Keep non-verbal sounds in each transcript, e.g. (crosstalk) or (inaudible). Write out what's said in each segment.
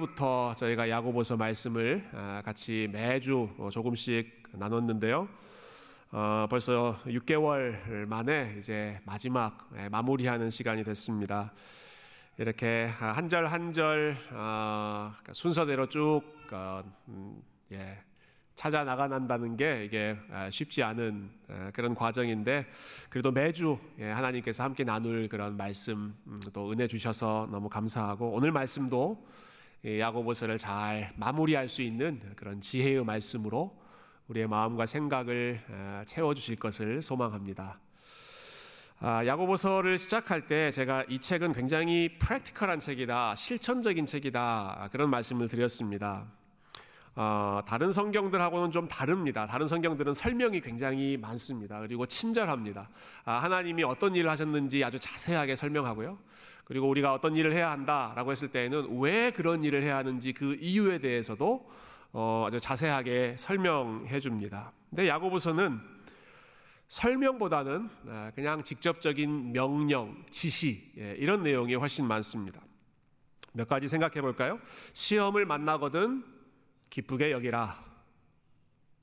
6월부터 저희가 야고보서 말씀을 아, 같이 매주 어, 조금씩 나눴는데요. 어, 벌써 6개월 만에 이제 마지막 예, 마무리하는 시간이 됐습니다. 이렇게 한 절 한절 어, 순서대로 쭉 어, 음, 예, 찾아 나가난다는 게 이게 아, 쉽지 않은 아, 그런 과정인데 그래도 매주 예, 하나님께서 함께 나눌 그런 말씀 음, 또 은혜 주셔서 너무 감사하고 오늘 말씀도 야고보서를 잘 마무리할 수 있는 그런 지혜의 말씀으로 우리의 마음과 생각을 아, 채워 주실 것을 소망합니다. 야고보서를 시작할 때 제가 이 책은 굉장히 프랙티컬한 책이다, 실천적인 책이다 그런 말씀을 드렸습니다. 어, 다른 성경들하고는 좀 다릅니다. 다른 성경들은 설명이 굉장히 많습니다. 그리고 친절합니다. 아, 하나님이 어떤 일을 하셨는지 아주 자세하게 설명하고요. 그리고 우리가 어떤 일을 해야 한다라고 했을 때에는 왜 그런 일을 해야 하는지 그 이유에 대해서도 어, 아주 자세하게 설명해 줍니다. 근데 야고보서는 설명보다는 아, 그냥 직접적인 명령, 지시 예, 이런 내용이 훨씬 많습니다. 몇 가지 생각해 볼까요? 시험을 만나거든 기쁘게 여기라.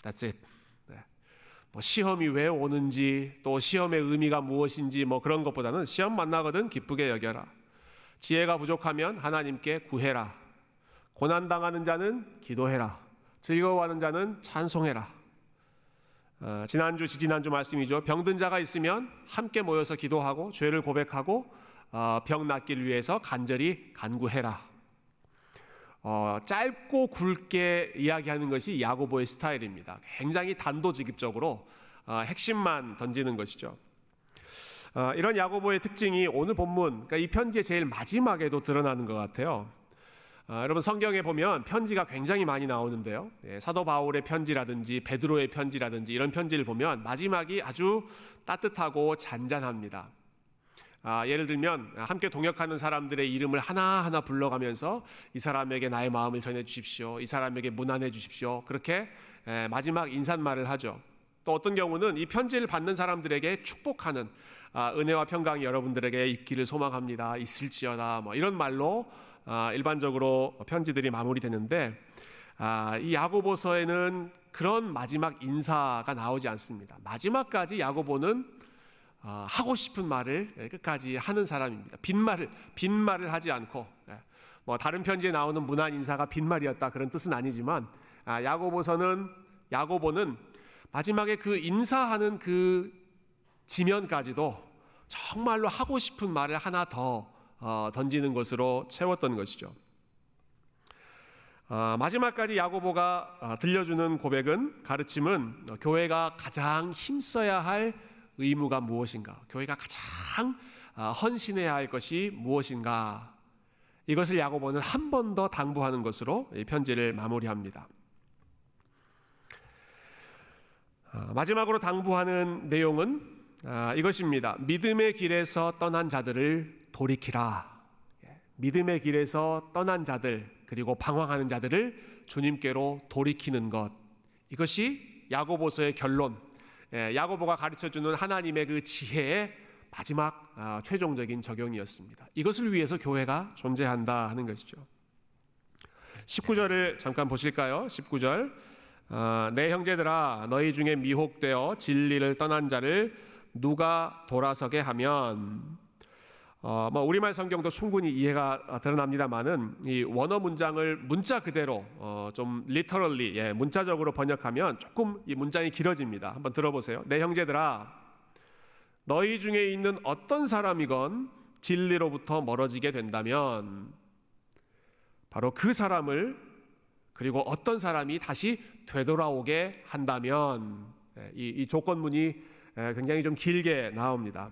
That's it. 네. 뭐 시험이 왜 오는지 또 시험의 의미가 무엇인지 뭐 그런 것보다는 시험 만나거든 기쁘게 여겨라. 지혜가 부족하면 하나님께 구해라. 고난 당하는 자는 기도해라. 즐거워하는 자는 찬송해라. 어, 지난주 지지난주 말씀이죠. 병든 자가 있으면 함께 모여서 기도하고 죄를 고백하고 어, 병 낫기를 위해서 간절히 간구해라. 어, 짧고 굵게 이야기하는 것이 야고보의 스타일입니다. 굉장히 단도직입적으로 어, 핵심만 던지는 것이죠. 어, 이런 야고보의 특징이 오늘 본문, 그러니까 이 편지의 제일 마지막에도 드러나는 것 같아요. 어, 여러분 성경에 보면 편지가 굉장히 많이 나오는데요. 예, 사도 바울의 편지라든지 베드로의 편지라든지 이런 편지를 보면 마지막이 아주 따뜻하고 잔잔합니다. 아, 예를 들면 함께 동역하는 사람들의 이름을 하나하나 불러가면서 이 사람에게 나의 마음을 전해 주십시오. 이 사람에게 문안해 주십시오. 그렇게 에, 마지막 인사말을 하죠. 또 어떤 경우는 이 편지를 받는 사람들에게 축복하는 아, 은혜와 평강이 여러분들에게 있기를 소망합니다. 있을지어다. 뭐 이런 말로 아, 일반적으로 편지들이 마무리되는데 아, 이 야고보서에는 그런 마지막 인사가 나오지 않습니다. 마지막까지 야고보는 어, 하고 싶은 말을 예, 끝까지 하는 사람입니다. 빈말을 빈말을 하지 않고 예, 뭐 다른 편지에 나오는 문안 인사가 빈말이었다 그런 뜻은 아니지만 아, 야고보서는 야고보는 마지막에 그 인사하는 그 지면까지도 정말로 하고 싶은 말을 하나 더 어, 던지는 것으로 채웠던 것이죠. 아, 마지막까지 야고보가 들려주는 고백은 가르침은 교회가 가장 힘써야 할 의무가 무엇인가? 교회가 가장 아, 헌신해야 할 것이 무엇인가? 이것을 야고보는 한 번 더 당부하는 것으로 편지를 마무리합니다. 아, 마지막으로 당부하는 내용은 아, 이것입니다. 믿음의 길에서 떠난 자들을 돌이키라. 예, 믿음의 길에서 떠난 자들 그리고 방황하는 자들을 주님께로 돌이키는 것. 이것이 야고보서의 결론, 예, 야고보가 가르쳐 주는 하나님의 그 지혜의 마지막 아, 최종적인 적용이었습니다. 이것을 위해서 교회가 존재한다 하는 것이죠. 19절을 잠깐 보실까요? 19절. 아, 내 형제들아 너희 중에 미혹되어 진리를 떠난 자를 누가 돌아서게 하면 어, 뭐 우리말 성경도 충분히 이해가 드러납니다만은 이 원어 문장을 문자 그대로 어, 좀 literally 예, 문자적으로 번역하면 조금 이 문장이 길어집니다. 한번 들어보세요. 내 형제들아, 너희 중에 있는 어떤 사람이건 진리로부터 멀어지게 된다면 바로 그 사람을 그리고 어떤 사람이 다시 되돌아오게 한다면 예, 이, 이 조건문이 예, 굉장히 좀 길게 나옵니다.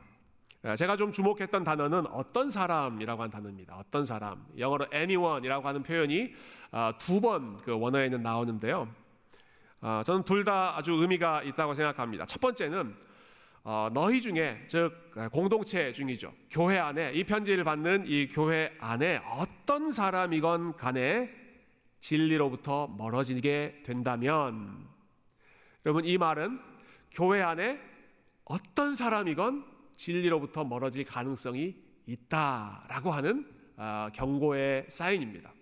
예, 제가 좀 주목했던 단어는 어떤 사람이라고 하는 단어입니다. 어떤 사람. 영어로 anyone이라고 하는 표현이 아, 두번 그 원어에는 나오는데요. 아, 저는 둘 다 아주 의미가 있다고 생각합니다. 첫 번째는 어, 너희 중에 즉 공동체 중이죠. 교회 안에 이 편지를 받는 이 교회 안에 어떤 사람이건 간에 진리로부터 멀어지게 된다면 여러분 이 말은 교회 안에 어떤 사람이건 진리로부터 멀어질 가능성이 있다라고 하는 아, 경고의 사인입니다.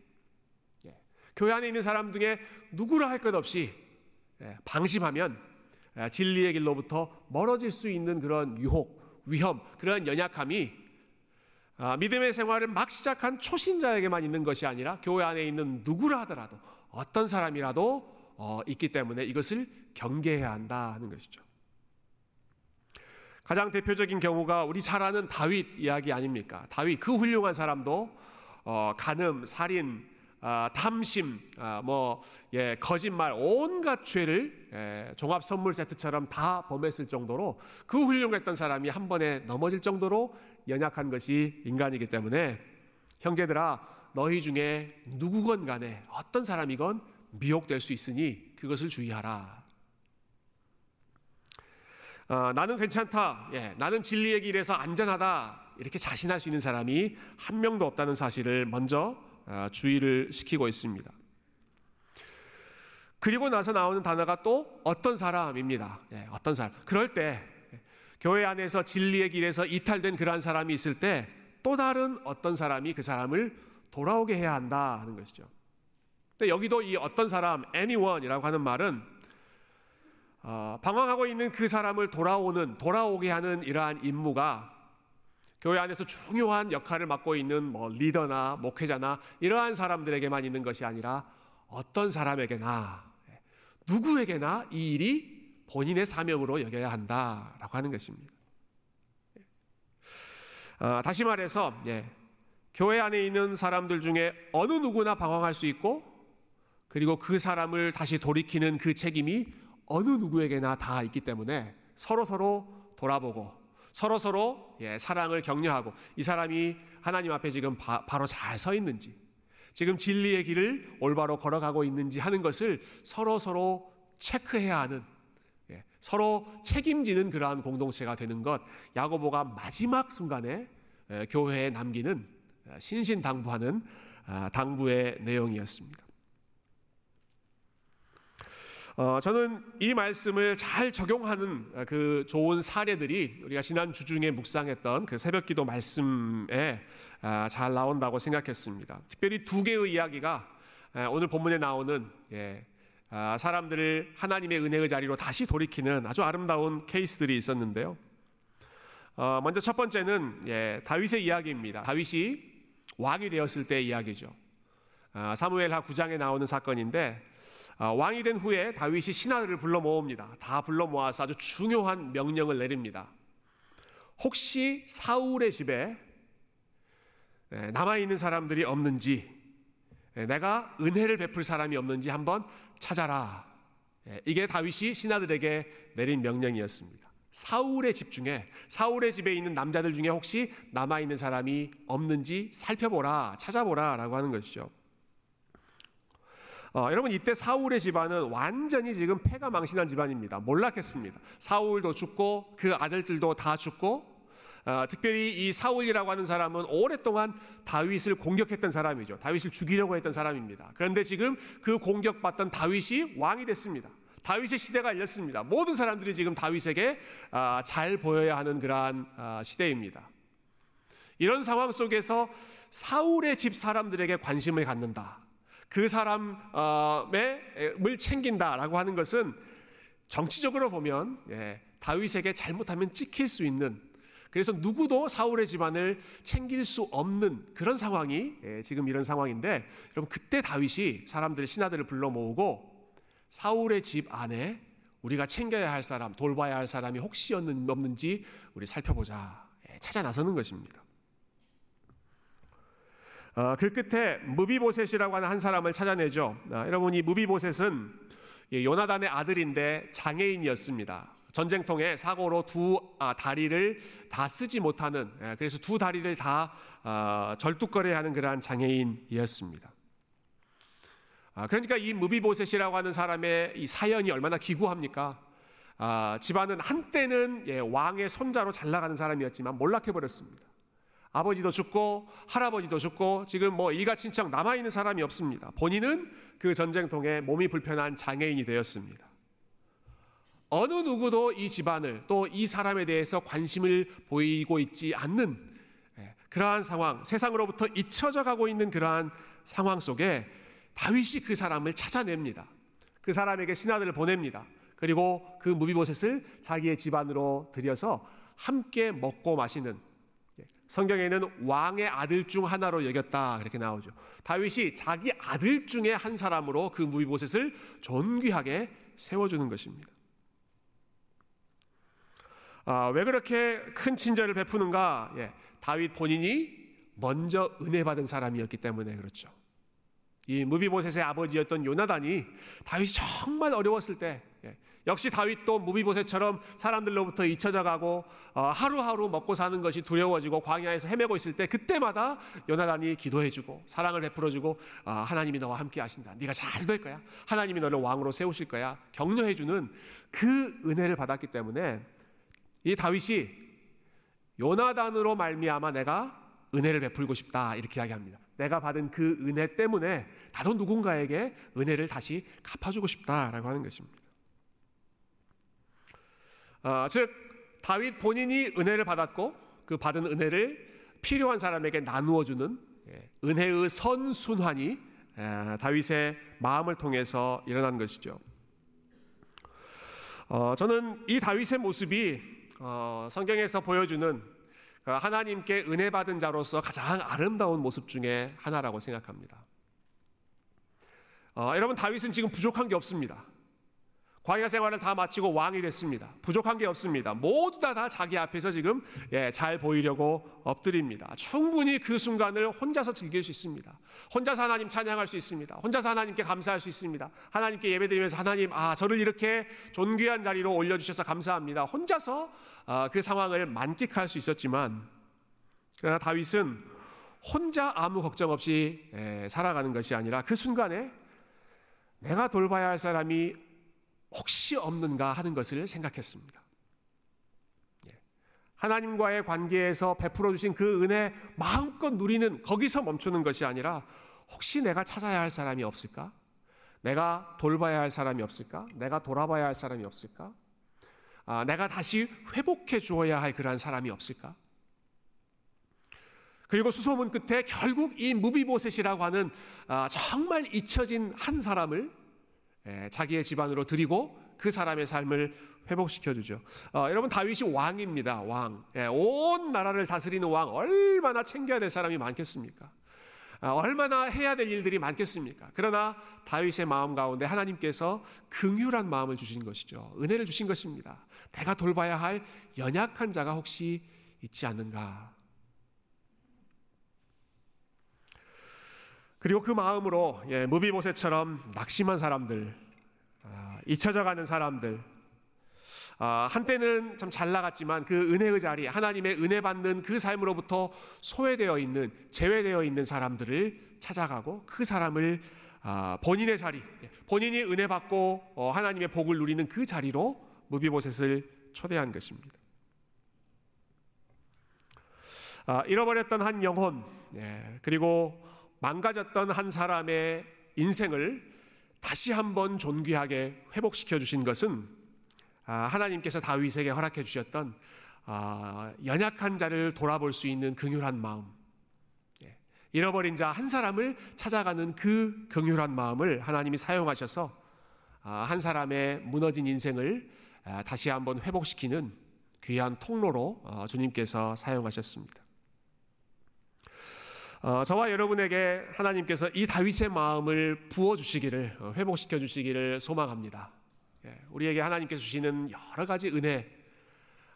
교회 안에 있는 사람 중에 누구라 할것 없이 예, 방심하면 예, 진리의 길로부터 멀어질 수 있는 그런 유혹, 위험, 그런 연약함이 아, 믿음의 생활을 막 시작한 초신자에게만 있는 것이 아니라 교회 안에 있는 누구라 하더라도 어떤 사람이라도 어, 있기 때문에 이것을 경계해야 한다는 것이죠. 가장 대표적인 경우가 우리 잘 아는 다윗 이야기 아닙니까? 다윗 그 훌륭한 사람도 어, 간음, 살인, 아, 탐심, 아, 뭐 예, 거짓말 온갖 죄를 예, 종합 선물 세트처럼 다 범했을 정도로 그 훌륭했던 사람이 한 번에 넘어질 정도로 연약한 것이 인간이기 때문에 형제들아 너희 중에 누구건 간에 어떤 사람이건 미혹될 수 있으니 그것을 주의하라. 어, 나는 괜찮다. 예, 나는 진리의 길에서 안전하다. 이렇게 자신할 수 있는 사람이 한 명도 없다는 사실을 먼저 어, 주의를 시키고 있습니다. 그리고 나서 나오는 단어가 또 어떤 사람입니다. 예, 어떤 사람. 그럴 때 교회 안에서 진리의 길에서 이탈된 그러한 사람이 있을 때 또 다른 어떤 사람이 그 사람을 돌아오게 해야 한다 하는 것이죠. 근데 여기도 이 어떤 사람, anyone이라고 하는 말은 어, 방황하고 있는 그 사람을 돌아오는, 돌아오게 하는 이러한 임무가 교회 안에서 중요한 역할을 맡고 있는 뭐 리더나 목회자나 이러한 사람들에게만 있는 것이 아니라 어떤 사람에게나 누구에게나 이 일이 본인의 사명으로 여겨야 한다라고 하는 것입니다. 어, 다시 말해서 예, 교회 안에 있는 사람들 중에 어느 누구나 방황할 수 있고 그리고 그 사람을 다시 돌이키는 그 책임이 어느 누구에게나 다 있기 때문에 서로 서로 돌아보고 서로 서로 예, 사랑을 격려하고 이 사람이 하나님 앞에 지금 바, 바로 잘 서 있는지 지금 진리의 길을 올바로 걸어가고 있는지 하는 것을 서로 서로 체크해야 하는 예, 서로 책임지는 그러한 공동체가 되는 것 야고보가 마지막 순간에 예, 교회에 남기는 어, 신신당부하는 아, 당부의 내용이었습니다. 어, 저는 이 말씀을 잘 적용하는 어, 그 좋은 사례들이 우리가 지난 주 중에 묵상했던 그 새벽기도 말씀에 아, 잘 나온다고 생각했습니다. 특별히 두 개의 이야기가 오늘 본문에 나오는 예, 아, 사람들을 하나님의 은혜의 자리로 다시 돌이키는 아주 아름다운 케이스들이 있었는데요. 어, 먼저 첫 번째는 예, 다윗의 이야기입니다. 다윗이 왕이 되었을 때 이야기죠. 아, 사무엘하 9장에 나오는 사건인데 아, 왕이 된 후에 다윗이 신하들을 불러 모읍니다. 다 불러 모아서 아주 중요한 명령을 내립니다. 혹시 사울의 집에 남아 있는 사람들이 없는지 내가 은혜를 베풀 사람이 없는지 한번 찾아라. 이게 다윗이 신하들에게 내린 명령이었습니다. 사울의 집 중에 사울의 집에 있는 남자들 중에 혹시 남아 있는 사람이 없는지 살펴보라, 찾아보라라고 하는 것이죠. 어, 여러분 이때 사울의 집안은 완전히 지금 패가 망신한 집안입니다. 몰락했습니다. 사울도 죽고 그 아들들도 다 죽고 어, 특별히 이 사울이라고 하는 사람은 오랫동안 다윗을 공격했던 사람이죠. 다윗을 죽이려고 했던 사람입니다. 그런데 지금 그 공격받던 다윗이 왕이 됐습니다. 다윗의 시대가 열렸습니다. 모든 사람들이 지금 다윗에게 아, 잘 보여야 하는 그러한 아, 시대입니다. 이런 상황 속에서 사울의 집 사람들에게 관심을 갖는다. 그 사람을 챙긴다라고 하는 것은 정치적으로 보면 예, 다윗에게 잘못하면 찍힐 수 있는 그래서 누구도 사울의 집안을 챙길 수 없는 그런 상황이 예, 지금 이런 상황인데 여러분 그때 다윗이 사람들 신하들을 불러 모으고 사울의 집 안에 우리가 챙겨야 할 사람, 돌봐야 할 사람이 혹시 없는지 우리 살펴보자. 예, 찾아 나서는 것입니다. 어, 그 끝에 무비보셋이라고 하는 한 사람을 찾아내죠. 아, 여러분 이 무비보셋은 요나단의 아들인데 장애인이었습니다. 전쟁통에 사고로 두 아, 다리를 다 쓰지 못하는 예, 그래서 두 다리를 다 아, 절뚝거려하는 그러한 장애인이었습니다. 그러니까 이 무비보셋이라고 하는 사람의 이 사연이 얼마나 기구합니까? 집안은 한때는 예, 왕의 손자로 잘 나가는 사람이었지만 몰락해 버렸습니다. 아버지도 죽고 할아버지도 죽고 지금 뭐 일가 친척 남아 있는 사람이 없습니다. 본인은 그 전쟁통에 몸이 불편한 장애인이 되었습니다. 어느 누구도 이 집안을 또 이 사람에 대해서 관심을 보이고 있지 않는 예, 그러한 상황, 세상으로부터 잊혀져 가고 있는 그러한 상황 속에 다윗이 그 사람을 찾아냅니다. 그 사람에게 신하들을 보냅니다. 그리고 그 무비보셋을 자기의 집안으로 들여서 함께 먹고 마시는 예, 성경에는 왕의 아들 중 하나로 여겼다 그렇게 나오죠. 다윗이 자기 아들 중에 한 사람으로 그 무비보셋을 존귀하게 세워주는 것입니다. 아, 왜 그렇게 큰 친절을 베푸는가? 예, 다윗 본인이 먼저 은혜 받은 사람이었기 때문에 그렇죠. 이 무비보셋의 아버지였던 요나단이 다윗이 정말 어려웠을 때 예, 역시 다윗도 무비보셋처럼 사람들로부터 잊혀져 가고 어, 하루하루 먹고 사는 것이 두려워지고 광야에서 헤매고 있을 때 그때마다 요나단이 기도해주고 사랑을 베풀어주고 어, 하나님이 너와 함께 하신다. 네가 잘 될 거야. 하나님이 너를 왕으로 세우실 거야. 격려해주는 그 은혜를 받았기 때문에 이 다윗이 요나단으로 말미암아 내가 은혜를 베풀고 싶다 이렇게 이야기합니다. 내가 받은 그 은혜 때문에 나도 누군가에게 은혜를 다시 갚아주고 싶다라고 하는 것입니다. 어, 즉 다윗 본인이 은혜를 받았고 그 받은 은혜를 필요한 사람에게 나누어 주는 예, 은혜의 선순환이 예, 다윗의 마음을 통해서 일어난 것이죠. 어, 저는 이 다윗의 모습이 어, 성경에서 보여주는 그 하나님께 은혜 받은 자로서 가장 아름다운 모습 중에 하나라고 생각합니다. 어, 여러분 다윗은 지금 부족한 게 없습니다. 광야 생활을 다 마치고 왕이 됐습니다. 부족한 게 없습니다. 모두 다, 다 자기 앞에서 지금 예, 잘 보이려고 엎드립니다. 충분히 그 순간을 혼자서 즐길 수 있습니다. 혼자서 하나님 찬양할 수 있습니다. 혼자서 하나님께 감사할 수 있습니다. 하나님께 예배드리면서 하나님 아 저를 이렇게 존귀한 자리로 올려주셔서 감사합니다. 혼자서 아, 그 상황을 만끽할 수 있었지만 그러나 다윗은 혼자 아무 걱정 없이 예, 살아가는 것이 아니라 그 순간에 내가 돌봐야 할 사람이 혹시 없는가 하는 것을 생각했습니다. 예. 하나님과의 관계에서 베풀어 주신 그 은혜 마음껏 누리는 거기서 멈추는 것이 아니라 혹시 내가 찾아야 할 사람이 없을까? 내가 돌봐야 할 사람이 없을까? 내가 돌아봐야 할 사람이 없을까? 아, 내가 다시 회복해 주어야 할 그러한 사람이 없을까? 그리고 수소문 끝에 결국 이 무비보셋이라고 하는 아, 정말 잊혀진 한 사람을 예, 자기의 집안으로 드리고 그 사람의 삶을 회복시켜 주죠. 어, 여러분 다윗이 왕입니다. 왕. 예, 온 나라를 다스리는 왕 얼마나 챙겨야 될 사람이 많겠습니까? 아, 얼마나 해야 될 일들이 많겠습니까? 그러나 다윗의 마음 가운데 하나님께서 긍휼한 마음을 주신 것이죠. 은혜를 주신 것입니다. 내가 돌봐야 할 연약한 자가 혹시 있지 않는가? 그리고 그 마음으로 예, 무비보셋처럼 낙심한 사람들, 아, 잊혀져 가는 사람들, 아, 한때는 참 잘 나갔지만 그 은혜의 자리, 하나님의 은혜 받는 그 삶으로부터 소외되어 있는, 제외되어 있는 사람들을 찾아가고 그 사람을 아, 본인의 자리, 예, 본인이 은혜 받고 어, 하나님의 복을 누리는 그 자리로 무비보셋을 초대한 것입니다. 아, 잃어버렸던 한 영혼, 예, 그리고 망가졌던 한 사람의 인생을 다시 한번 존귀하게 회복시켜 주신 것은 아, 하나님께서 다윗에게 허락해 주셨던 아, 연약한 자를 돌아볼 수 있는 긍휼한 마음, 예, 잃어버린 자 한 사람을 찾아가는 그 긍휼한 마음을 하나님이 사용하셔서 아, 한 사람의 무너진 인생을 다시 한번 회복시키는 귀한 통로로 어, 주님께서 사용하셨습니다. 어, 저와 여러분에게 하나님께서 이 다윗의 마음을 부어 주시기를 어, 회복시켜 주시기를 소망합니다. 예, 우리에게 하나님께서 주시는 여러 가지 은혜,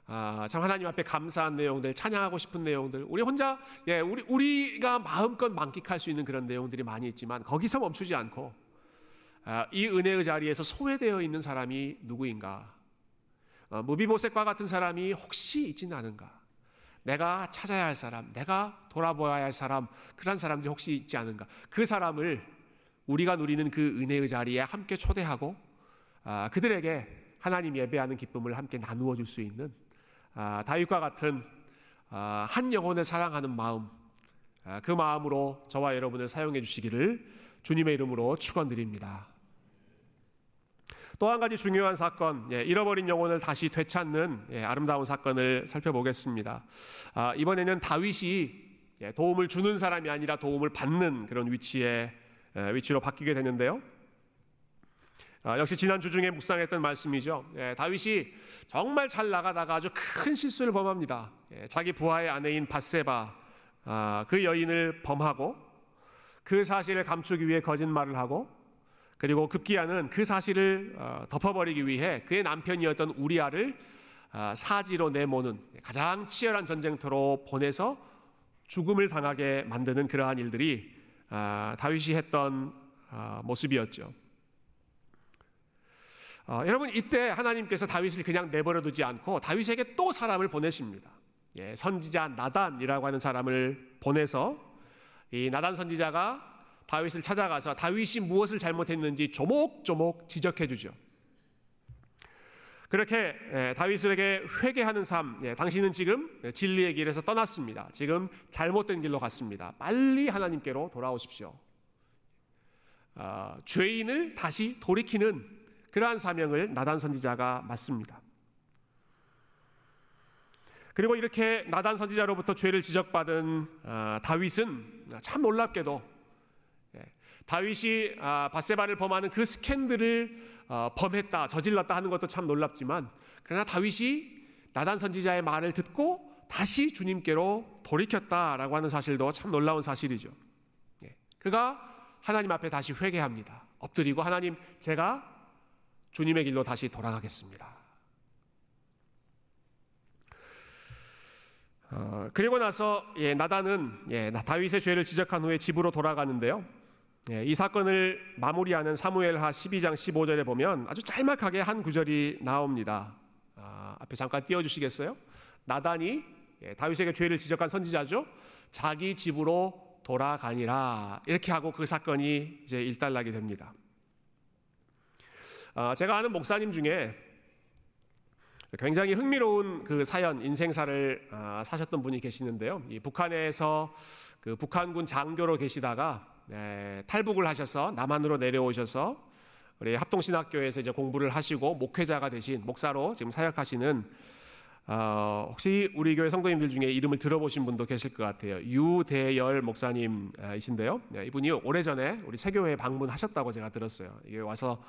아, 참 하나님 앞에 감사한 내용들, 찬양하고 싶은 내용들, 우리 혼자 예, 우리 우리가 마음껏 만끽할 수 있는 그런 내용들이 많이 있지만 거기서 멈추지 않고 아, 이 은혜의 자리에서 소외되어 있는 사람이 누구인가? 어, 무비보셋과 같은 사람이 혹시 있지는 않은가? 내가 찾아야 할 사람, 내가 돌아보아야 할 사람, 그런 사람들이 혹시 있지 않은가? 그 사람을 우리가 누리는 그 은혜의 자리에 함께 초대하고 아, 그들에게 하나님 예배하는 기쁨을 함께 나누어 줄 수 있는 아, 다윗과 같은 아, 한 영혼을 사랑하는 마음, 아, 그 마음으로 저와 여러분을 사용해 주시기를 주님의 이름으로 축원드립니다. 또 한 가지 중요한 사건, 예, 잃어버린 영혼을 다시 되찾는 예, 아름다운 사건을 살펴보겠습니다. 아, 이번에는 다윗이 예, 도움을 주는 사람이 아니라 도움을 받는 그런 위치에 위치로 바뀌게 되는데요. 아, 역시 지난 주 중에 묵상했던 말씀이죠. 예, 다윗이 정말 잘 나가다가 아주 큰 실수를 범합니다. 예, 자기 부하의 아내인 바세바 아, 그 여인을 범하고 그 사실을 감추기 위해 거짓말을 하고 그리고 급기야는 그 사실을 어, 덮어버리기 위해 그의 남편이었던 우리아를 아, 사지로 내모는 가장 치열한 전쟁터로 보내서 죽음을 당하게 만드는 그러한 일들이 아, 다윗이 했던 아, 모습이었죠. 어, 여러분 이때 하나님께서 다윗을 그냥 내버려 두지 않고 다윗에게 또 사람을 보내십니다. 예, 선지자 나단이라고 하는 사람을 보내서 이 나단 선지자가 다윗을 찾아가서 다윗이 무엇을 잘못했는지 조목조목 지적해 주죠. 그렇게 예, 다윗에게 회개하는 삶, 예, 당신은 지금 진리의 길에서 떠났습니다. 지금 잘못된 길로 갔습니다. 빨리 하나님께로 돌아오십시오. 어, 죄인을 다시 돌이키는 그러한 사명을 나단 선지자가 맡습니다. 그리고 이렇게 나단 선지자로부터 죄를 지적받은 어, 다윗은 참 놀랍게도 예, 다윗이 아, 바세바를 범하는 그 스캔들을 어, 범했다, 저질렀다 하는 것도 참 놀랍지만 그러나 다윗이 나단 선지자의 말을 듣고 다시 주님께로 돌이켰다라고 하는 사실도 참 놀라운 사실이죠. 예, 그가 하나님 앞에 다시 회개합니다. 엎드리고 하나님 제가 주님의 길로 다시 돌아가겠습니다. 어, 그리고 나서 예, 나단은 예, 다윗의 죄를 지적한 후에 집으로 돌아가는데요. 예, 이 사건을 마무리하는 사무엘하 12장 15절에 보면 아주 짤막하게 한 구절이 나옵니다. 아, 앞에 잠깐 띄워주시겠어요? 나단이 예, 다윗에게 죄를 지적한 선지자죠. 자기 집으로 돌아가니라 이렇게 하고 그 사건이 이제 일단락이 됩니다. 아, 제가 아는 목사님 중에 굉장히 흥미로운 그 사연 인생사를 아, 사셨던 분이 계시는데요. 이 북한에서 그 북한군 장교로 계시다가 네, 탈북을 하셔서 남한으로 내려오셔서 우리 합동신학교에서 이제 공부를 하시고 목회자가 되신 목사로 지금 사역하시는 어, 혹시 우리 교회 성도님들 중에 이름을 들어보신 분도 계실 것 같아요. 유대열 목사님이신데요. 네, 이분이 오래전에 우리 세교회에 방문하셨다고 제가 들었어요. 이게 와서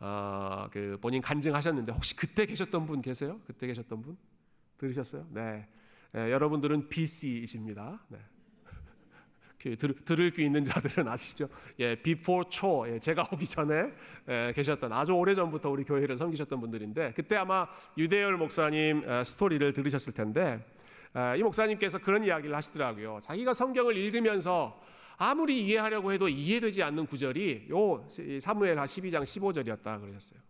어, 그 본인 간증하셨는데 혹시 그때 계셨던 분 계세요? 그때 계셨던 분 들으셨어요? 네, 네 여러분들은 BC이십니다. 네. 그 들, 들을 귀 있는 자들은 아시죠? 예, before 초, 예, 제가 오기 전에 예, 계셨던 아주 오래 전부터 우리 교회를 섬기셨던 분들인데 그때 아마 유대열 목사님 에, 스토리를 들으셨을 텐데 에, 이 목사님께서 그런 이야기를 하시더라고요. 자기가 성경을 읽으면서 아무리 이해하려고 해도 이해되지 않는 구절이 요 사무엘하 12장 15절이었다 그러셨어요.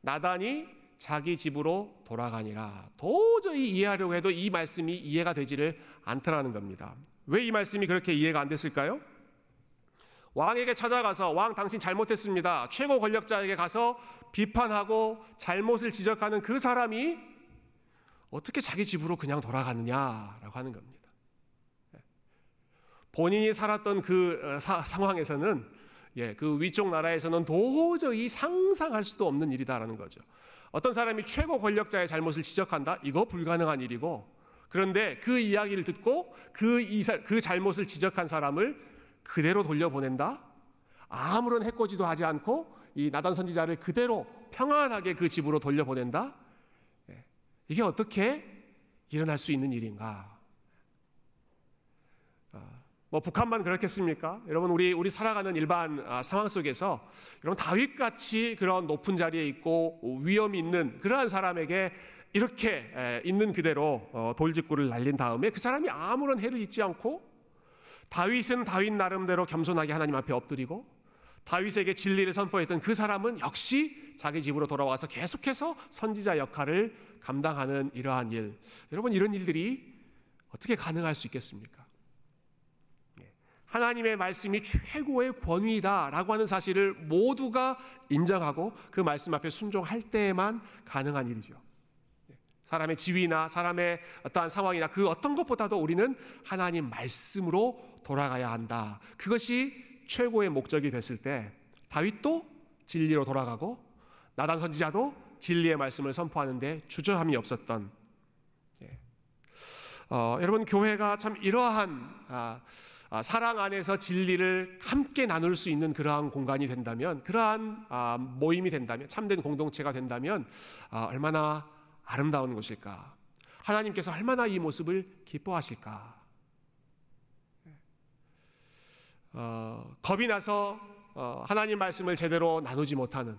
나단이 자기 집으로 돌아가니라. 도저히 이해하려고 해도 이 말씀이 이해가 되지를 않더라는 겁니다. 왜 이 말씀이 그렇게 이해가 안 됐을까요? 왕에게 찾아가서 왕 당신 잘못했습니다. 최고 권력자에게 가서 비판하고 잘못을 지적하는 그 사람이 어떻게 자기 집으로 그냥 돌아가느냐라고 하는 겁니다. 본인이 살았던 그 어, 사, 상황에서는 예, 그 위쪽 나라에서는 도저히 상상할 수도 없는 일이다라는 거죠. 어떤 사람이 최고 권력자의 잘못을 지적한다? 이거 불가능한 일이고 그런데 그 이야기를 듣고 그, 이사, 그 잘못을 지적한 사람을 그대로 돌려보낸다? 아무런 해코지도 하지 않고 이 나단 선지자를 그대로 평안하게 그 집으로 돌려보낸다? 예, 이게 어떻게 일어날 수 있는 일인가? 뭐 북한만 그렇겠습니까? 여러분 우리 우리 살아가는 일반 아, 상황 속에서 여러분 다윗 같이 그런 높은 자리에 있고 위험 있는 그러한 사람에게 이렇게 에, 있는 그대로 어, 돌직구를 날린 다음에 그 사람이 아무런 해를 잊지 않고 다윗은 다윗 나름대로 겸손하게 하나님 앞에 엎드리고 다윗에게 진리를 선포했던 그 사람은 역시 자기 집으로 돌아와서 계속해서 선지자 역할을 감당하는 이러한 일. 여러분 이런 일들이 어떻게 가능할 수 있겠습니까? 하나님의 말씀이 최고의 권위다라고 하는 사실을 모두가 인정하고 그 말씀 앞에 순종할 때에만 가능한 일이죠. 사람의 지위나 사람의 어떠한 상황이나 그 어떤 것보다도 우리는 하나님 말씀으로 돌아가야 한다. 그것이 최고의 목적이 됐을 때 다윗도 진리로 돌아가고 나단 선지자도 진리의 말씀을 선포하는데 주저함이 없었던 예. 어, 여러분 교회가 참 이러한 아, 아, 사랑 안에서 진리를 함께 나눌 수 있는 그러한 공간이 된다면, 그러한 아, 모임이 된다면, 참된 공동체가 된다면 아, 얼마나 아름다운 것일까? 하나님께서 얼마나 이 모습을 기뻐하실까? 어, 겁이 나서 어, 하나님 말씀을 제대로 나누지 못하는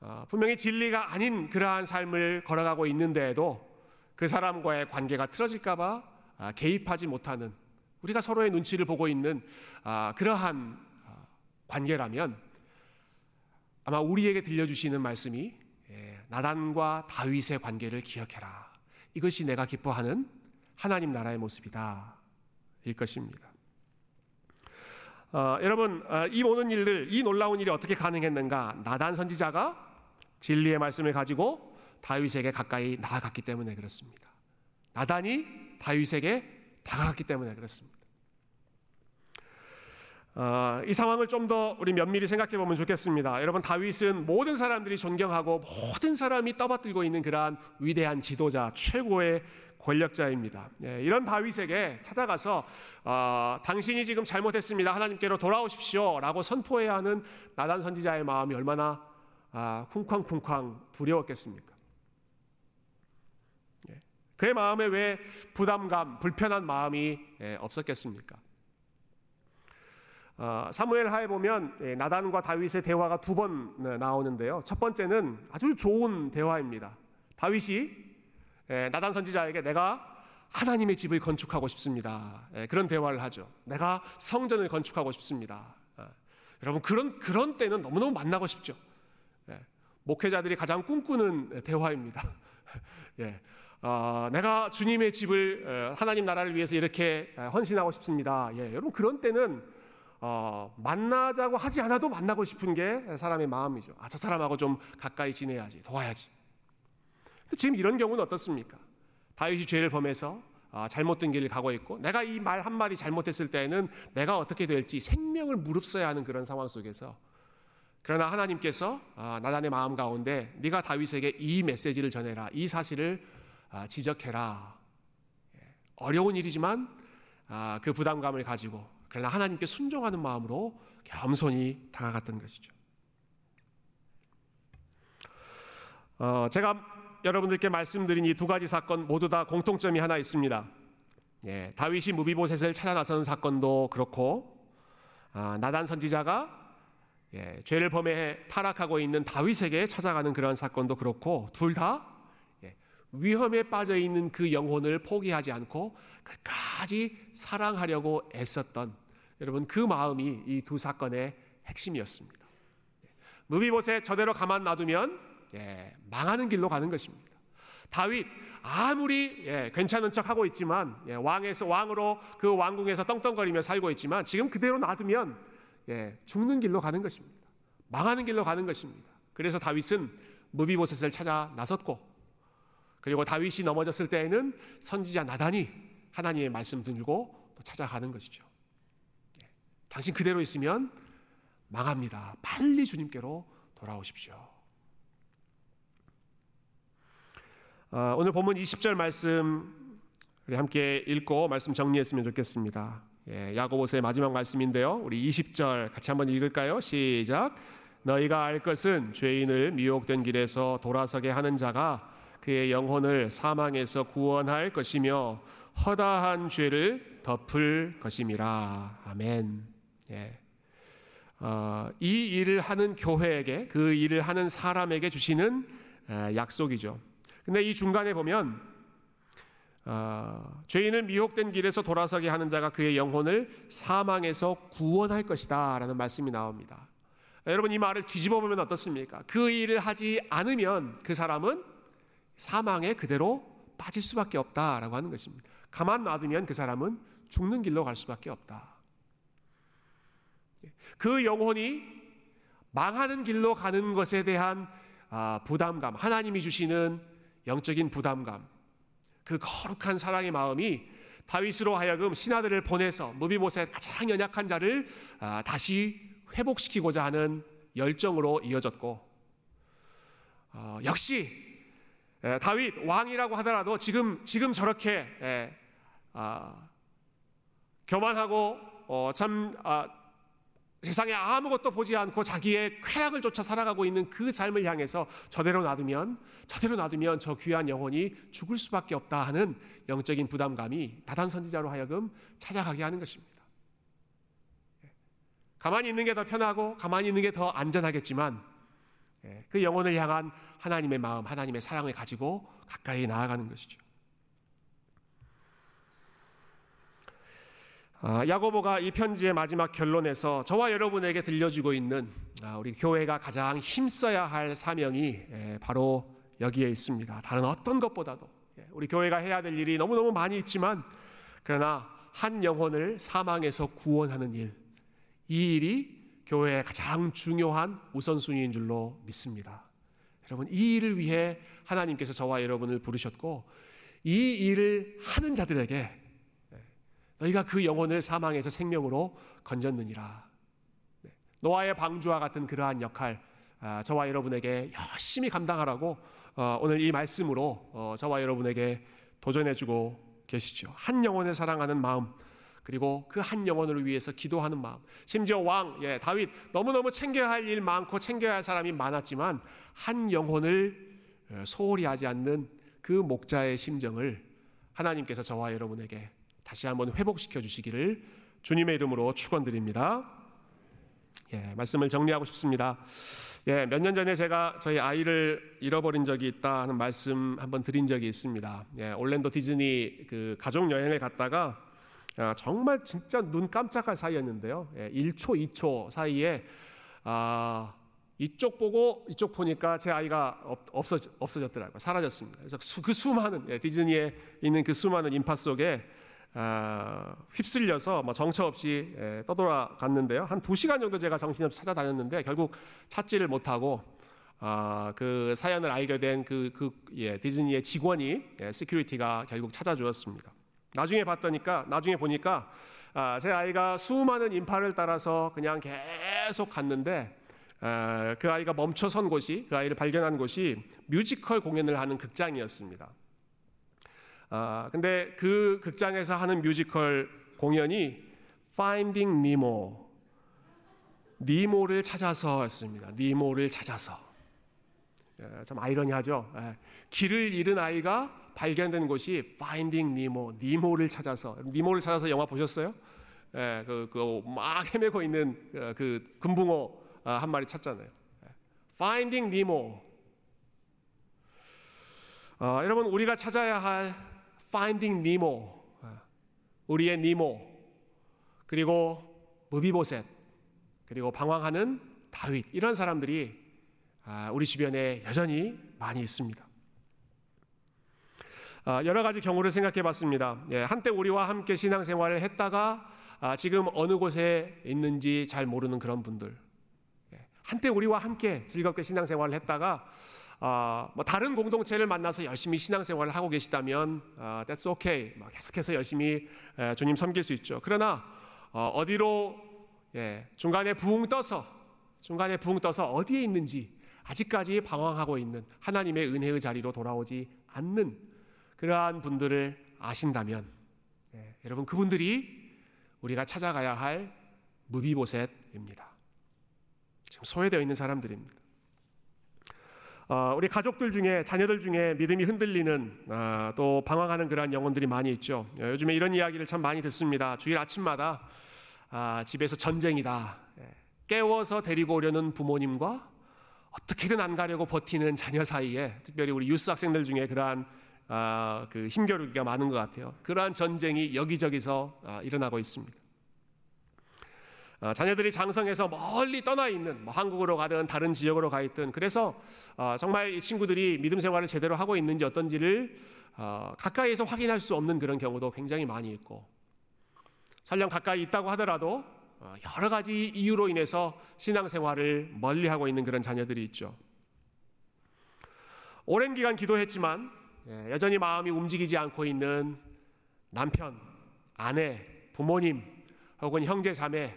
어, 분명히 진리가 아닌 그러한 삶을 걸어가고 있는데에도 그 사람과의 관계가 틀어질까봐 아, 개입하지 못하는 우리가 서로의 눈치를 보고 있는 아, 그러한 아, 관계라면 아마 우리에게 들려주시는 말씀이 예, 나단과 다윗의 관계를 기억해라. 이것이 내가 기뻐하는 하나님 나라의 모습이다. 일 것입니다. 어, 여러분 어, 이 모든 일들, 이 놀라운 일이 어떻게 가능했는가? 나단 선지자가 진리의 말씀을 가지고 다윗에게 가까이 나아갔기 때문에 그렇습니다. 나단이 다윗에게 다가갔기 때문에 그렇습니다. 어, 이 상황을 좀 더 우리 면밀히 생각해 보면 좋겠습니다. 여러분 다윗은 모든 사람들이 존경하고 모든 사람이 떠받들고 있는 그러한 위대한 지도자, 최고의 권력자입니다. 예, 이런 다윗에게 찾아가서 어, 당신이 지금 잘못했습니다. 하나님께로 돌아오십시오라고 선포해야 하는 나단 선지자의 마음이 얼마나 아, 쿵쾅쿵쾅 두려웠겠습니까? 예, 그의 마음에 왜 부담감, 불편한 마음이 예, 없었겠습니까? 어, 사무엘 하에 보면 예, 나단과 다윗의 대화가 두 번 나오는데요. 첫 번째는 아주 좋은 대화입니다. 다윗이 예, 나단 선지자에게 내가 하나님의 집을 건축하고 싶습니다. 예, 그런 대화를 하죠. 내가 성전을 건축하고 싶습니다. 여러분 그런 그런 때는 너무너무 만나고 싶죠. 목회자들이 가장 꿈꾸는 대화입니다. (laughs) 예. 어, 내가 주님의 집을 하나님 나라를 위해서 이렇게 헌신하고 싶습니다. 예, 여러분 그런 때는 어, 만나자고 하지 않아도 만나고 싶은 게 사람의 마음이죠. 아, 저 사람하고 좀 가까이 지내야지, 도와야지. 지금 이런 경우는 어떻습니까? 다윗이 죄를 범해서 아, 잘못된 길을 가고 있고 내가 이 말 한마디 잘못했을 때는 내가 어떻게 될지 생명을 무릅써야 하는 그런 상황 속에서 그러나 하나님께서 아, 나단의 마음 가운데 네가 다윗에게 이 메시지를 전해라 이 사실을 아, 지적해라 예, 어려운 일이지만 아, 그 부담감을 가지고 그러나 하나님께 순종하는 마음으로 겸손히 다가갔던 것이죠. 어, 제가 여러분들께 말씀드린 이 두 가지 사건 모두 다 공통점이 하나 있습니다. 예, 다윗이 무비보셋을 찾아 나서는 사건도 그렇고 아, 나단 선지자가 예, 죄를 범해 타락하고 있는 다윗에게 찾아가는 그러한 사건도 그렇고 둘다 예, 위험에 빠져 있는 그 영혼을 포기하지 않고 끝까지 사랑하려고 애썼던 여러분 그 마음이 이 두 사건의 핵심이었습니다. 무비봇에 저대로 가만 놔두면 예, 망하는 길로 가는 것입니다. 다윗 아무리 예, 괜찮은 척 하고 있지만 예, 왕에서 왕으로 그 왕궁에서 떵떵거리며 살고 있지만 지금 그대로 놔두면 예, 죽는 길로 가는 것입니다. 망하는 길로 가는 것입니다. 그래서 다윗은 무비보셋을 찾아 나섰고 그리고 다윗이 넘어졌을 때에는 선지자 나단이 하나님의 말씀 들고 또 찾아가는 것이죠. 당신 그대로 있으면 망합니다. 빨리 주님께로 돌아오십시오. 어, 오늘 본문 20절 말씀 우리 함께 읽고 말씀 정리했으면 좋겠습니다. 예, 야고보서의 마지막 말씀인데요. 우리 20절 같이 한번 읽을까요? 시작. 너희가 알 것은 죄인을 미혹된 길에서 돌아서게 하는 자가 그의 영혼을 사망에서 구원할 것이며 허다한 죄를 덮을 것임이라. 아멘. 예. 어, 이 일을 하는 교회에게 그 일을 하는 사람에게 주시는 에, 약속이죠. 근데 이 중간에 보면 어, 죄인을 미혹된 길에서 돌아서게 하는 자가 그의 영혼을 사망에서 구원할 것이다라는 말씀이 나옵니다. 여러분 이 말을 뒤집어 보면 어떻습니까? 그 일을 하지 않으면 그 사람은 사망에 그대로 빠질 수밖에 없다라고 하는 것입니다. 가만 놔두면 그 사람은 죽는 길로 갈 수밖에 없다. 그 영혼이 망하는 길로 가는 것에 대한 아, 부담감, 하나님이 주시는 영적인 부담감, 그 거룩한 사랑의 마음이 다윗으로 하여금 신하들을 보내서 무비못의 가장 연약한 자를 아, 다시 회복시키고자 하는 열정으로 이어졌고 어, 역시 다윗 왕이라고 하더라도 지금 지금 저렇게 아, 교만하고 어, 참 아, 세상에 아무것도 보지 않고 자기의 쾌락을 쫓아 살아가고 있는 그 삶을 향해서 저대로 놔두면 저대로 놔두면 저 귀한 영혼이 죽을 수밖에 없다 하는 영적인 부담감이 다단 선지자로 하여금 찾아가게 하는 것입니다. 가만히 있는 게 더 편하고 가만히 있는 게 더 안전하겠지만 예, 그 영혼을 향한 하나님의 마음, 하나님의 사랑을 가지고 가까이 나아가는 것이죠. 아, 야고보가 이 편지의 마지막 결론에서 저와 여러분에게 들려주고 있는 아, 우리 교회가 가장 힘써야 할 사명이 예, 바로 여기에 있습니다. 다른 어떤 것보다도 예, 우리 교회가 해야 될 일이 너무너무 많이 있지만 그러나 한 영혼을 사망에서 구원하는 일, 이 일이 교회의 가장 중요한 우선순위인 줄로 믿습니다. 여러분 이 일을 위해 하나님께서 저와 여러분을 부르셨고 이 일을 하는 자들에게 너희가 그 영혼을 사망에서 생명으로 건졌느니라. 네. 노아의 방주와 같은 그러한 역할 아, 저와 여러분에게 열심히 감당하라고 어, 오늘 이 말씀으로 어, 저와 여러분에게 도전해주고 계시죠. 한 영혼을 사랑하는 마음 그리고 그 한 영혼을 위해서 기도하는 마음. 심지어 왕 예, 다윗 너무 너무 챙겨야 할 일 많고 챙겨야 할 사람이 많았지만 한 영혼을 어, 소홀히 하지 않는 그 목자의 심정을 하나님께서 저와 여러분에게 다시 한번 회복시켜 주시기를 주님의 이름으로 축원드립니다. 예, 말씀을 정리하고 싶습니다. 예, 몇 년 전에 제가 저희 아이를 잃어버린 적이 있다 하는 말씀 한번 드린 적이 있습니다. 예, 올랜도 디즈니 그 가족 여행을 갔다가 아, 정말 진짜 눈 깜짝할 사이였는데요. 예, 1초, 2초 사이에 아, 이쪽 보고 이쪽 보니까 제 아이가 없어 없어졌더라고요. 사라졌습니다. 그래서 수, 그 수많은 예, 디즈니에 있는 그 수많은 인파 속에 아, 휩쓸려서 뭐 정처 없이 예, 떠돌아갔는데요. 한 두 시간 정도 제가 정신없이 찾아다녔는데 결국 찾지를 못하고 아, 그 사연을 알게 된그 그, 예, 디즈니의 직원이 예, security가 결국 찾아주었습니다. 나중에 봤더니까 나중에 보니까 아, 제 아이가 수많은 인파를 따라서 그냥 계속 갔는데 아, 그 아이가 멈춰선 곳이 그 아이를 발견한 곳이 뮤지컬 공연을 하는 극장이었습니다. 아, 근데 그 극장에서 하는 뮤지컬 공연이 Finding Nemo, 니모를 찾아서였습니다. 니모를 찾아서. 예, 참 아이러니하죠. 예, 길을 잃은 아이가 발견된 곳이 Finding Nemo, 니모를 찾아서. 니모를 찾아서 영화 보셨어요? 예, 그, 그 막 헤매고 있는 어, 그 금붕어 아, 한 마리 찾잖아요. 예, Finding Nemo. 어, 여러분 우리가 찾아야 할 Finding Nemo, 우리의 니모, 그리고 무비보셋, 그리고 방황하는 다윗 이런 사람들이 아, 우리 주변에 여전히 많이 있습니다. 아, 여러 가지 경우를 생각해 봤습니다. 예, 한때 우리와 함께 신앙생활을 했다가 아, 지금 어느 곳에 있는지 잘 모르는 그런 분들. 예, 한때 우리와 함께 즐겁게 신앙생활을 했다가 어, 뭐 다른 공동체를 만나서 열심히 신앙생활을 하고 계시다면 어, that's okay. 뭐 계속해서 열심히 에, 주님 섬길 수 있죠. 그러나 어, 디로 예, 중간에 붕 떠서 중간에 붕 떠서 어디에 있는지 아직까지 방황하고 있는 하나님의 은혜의 자리로 돌아오지 않는 그러한 분들을 아신다면 예, 여러분 그분들이 우리가 찾아가야 할 무비보셋입니다. 지금 소외되어 있는 사람들입니다. 어, 우리 가족들 중에 자녀들 중에 믿음이 흔들리는 아, 또 방황하는 그러한 영혼들이 많이 있죠. 어, 요즘에 이런 이야기를 참 많이 듣습니다. 주일 아침마다 아, 집에서 전쟁이다. 예, 깨워서 데리고 오려는 부모님과 어떻게든 안 가려고 버티는 자녀 사이에 특별히 우리 유스 학생들 중에 그러한 아, 그 힘겨루기가 많은 것 같아요. 그러한 전쟁이 여기저기서 일어나고 있습니다. 어, 자녀들이 장성해서 멀리 떠나 있는 뭐 한국으로 가든 다른 지역으로 가 있든 그래서 어, 정말 이 친구들이 믿음 생활을 제대로 하고 있는지 어떤지를 어, 가까이에서 확인할 수 없는 그런 경우도 굉장히 많이 있고 설령 가까이 있다고 하더라도 여러 가지 이유로 인해서 신앙생활을 멀리하고 있는 그런 자녀들이 있죠. 오랜 기간 기도했지만 예, 여전히 마음이 움직이지 않고 있는 남편, 아내, 부모님 혹은 형제 자매 예,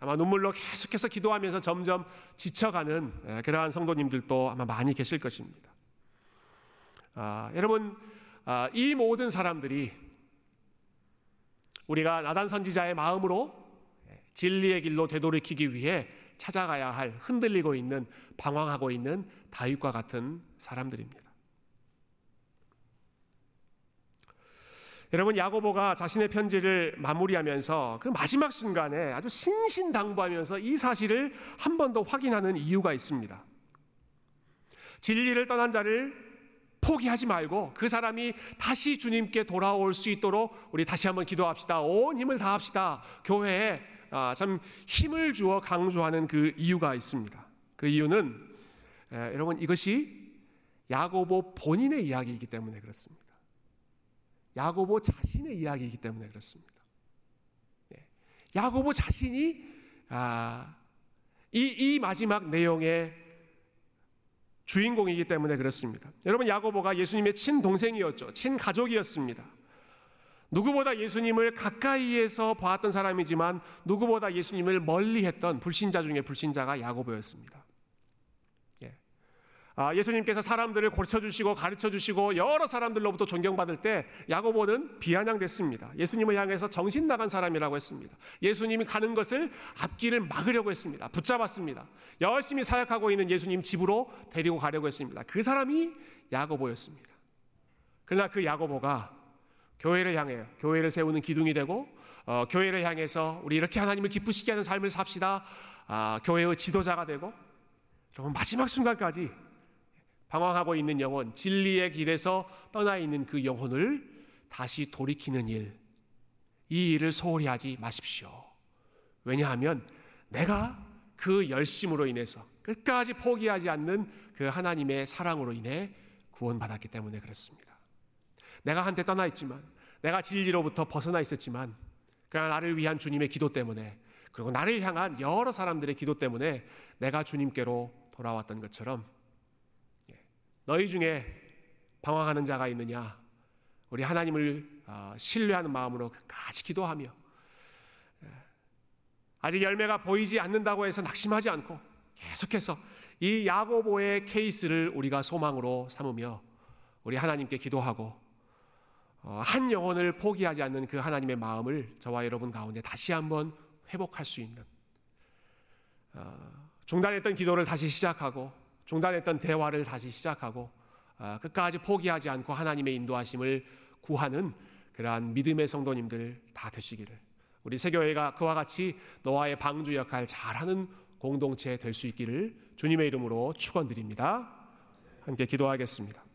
아마 눈물로 계속해서 기도하면서 점점 지쳐가는 예, 그러한 성도님들도 아마 많이 계실 것입니다. 아, 여러분 아, 이 모든 사람들이 우리가 나단 선지자의 마음으로 진리의 길로 되돌이키기 위해 찾아가야 할 흔들리고 있는 방황하고 있는 다윗과 같은 사람들입니다. 여러분 야고보가 자신의 편지를 마무리하면서 그 마지막 순간에 아주 신신당부하면서 이 사실을 한 번 더 확인하는 이유가 있습니다. 진리를 떠난 자를 포기하지 말고 그 사람이 다시 주님께 돌아올 수 있도록 우리 다시 한번 기도합시다. 온 힘을 다합시다. 교회에 아, 참 힘을 주어 강조하는 그 이유가 있습니다. 그 이유는 여러분 이것이 야고보 본인의 이야기이기 때문에 그렇습니다. 야고보 자신의 이야기이기 때문에 그렇습니다. 예. 야고보 자신이 아, 이, 이 마지막 내용의 주인공이기 때문에 그렇습니다. 여러분 야고보가 예수님의 친동생이었죠. 친가족이었습니다. 누구보다 예수님을 가까이에서 보았던 사람이지만 누구보다 예수님을 멀리했던 불신자 중에 불신자가 야고보였습니다. 아, 예수님께서 사람들을 고쳐 주시고 가르쳐 주시고 여러 사람들로부터 존경받을 때 야고보는 비아냥됐습니다. 예수님을 향해서 정신 나간 사람이라고 했습니다. 예수님이 가는 것을 앞길을 막으려고 했습니다. 붙잡았습니다. 열심히 사역하고 있는 예수님 집으로 데리고 가려고 했습니다. 그 사람이 야고보였습니다. 그러나 그 야고보가 교회를 향해 교회를 세우는 기둥이 되고 어, 교회를 향해서 우리 이렇게 하나님을 기쁘시게 하는 삶을 삽시다. 아, 교회의 지도자가 되고 여러분 마지막 순간까지 방황하고 있는 영혼, 진리의 길에서 떠나 있는 그 영혼을 다시 돌이키는 일, 이 일을 소홀히 하지 마십시오. 왜냐하면 내가 그 열심으로 인해서 끝까지 포기하지 않는 그 하나님의 사랑으로 인해 구원받았기 때문에 그렇습니다. 내가 한때 떠나 있지만, 내가 진리로부터 벗어나 있었지만, 그러나 나를 위한 주님의 기도 때문에, 그리고 나를 향한 여러 사람들의 기도 때문에 내가 주님께로 돌아왔던 것처럼 너희 중에 방황하는 자가 있느냐? 우리 하나님을 어, 신뢰하는 마음으로 같이 기도하며 예. 아직 열매가 보이지 않는다고 해서 낙심하지 않고 계속해서 이 야고보의 케이스를 우리가 소망으로 삼으며 우리 하나님께 기도하고 어, 한 영혼을 포기하지 않는 그 하나님의 마음을 저와 여러분 가운데 다시 한번 회복할 수 있는 어, 중단했던 기도를 다시 시작하고 중단했던 대화를 다시 시작하고 아, 끝까지 포기하지 않고 하나님의 인도하심을 구하는 그러한 믿음의 성도님들 다 되시기를 우리 세교회가 그와 같이 노아의 방주 역할 잘하는 공동체 될 수 있기를 주님의 이름으로 축원드립니다. 함께 기도하겠습니다.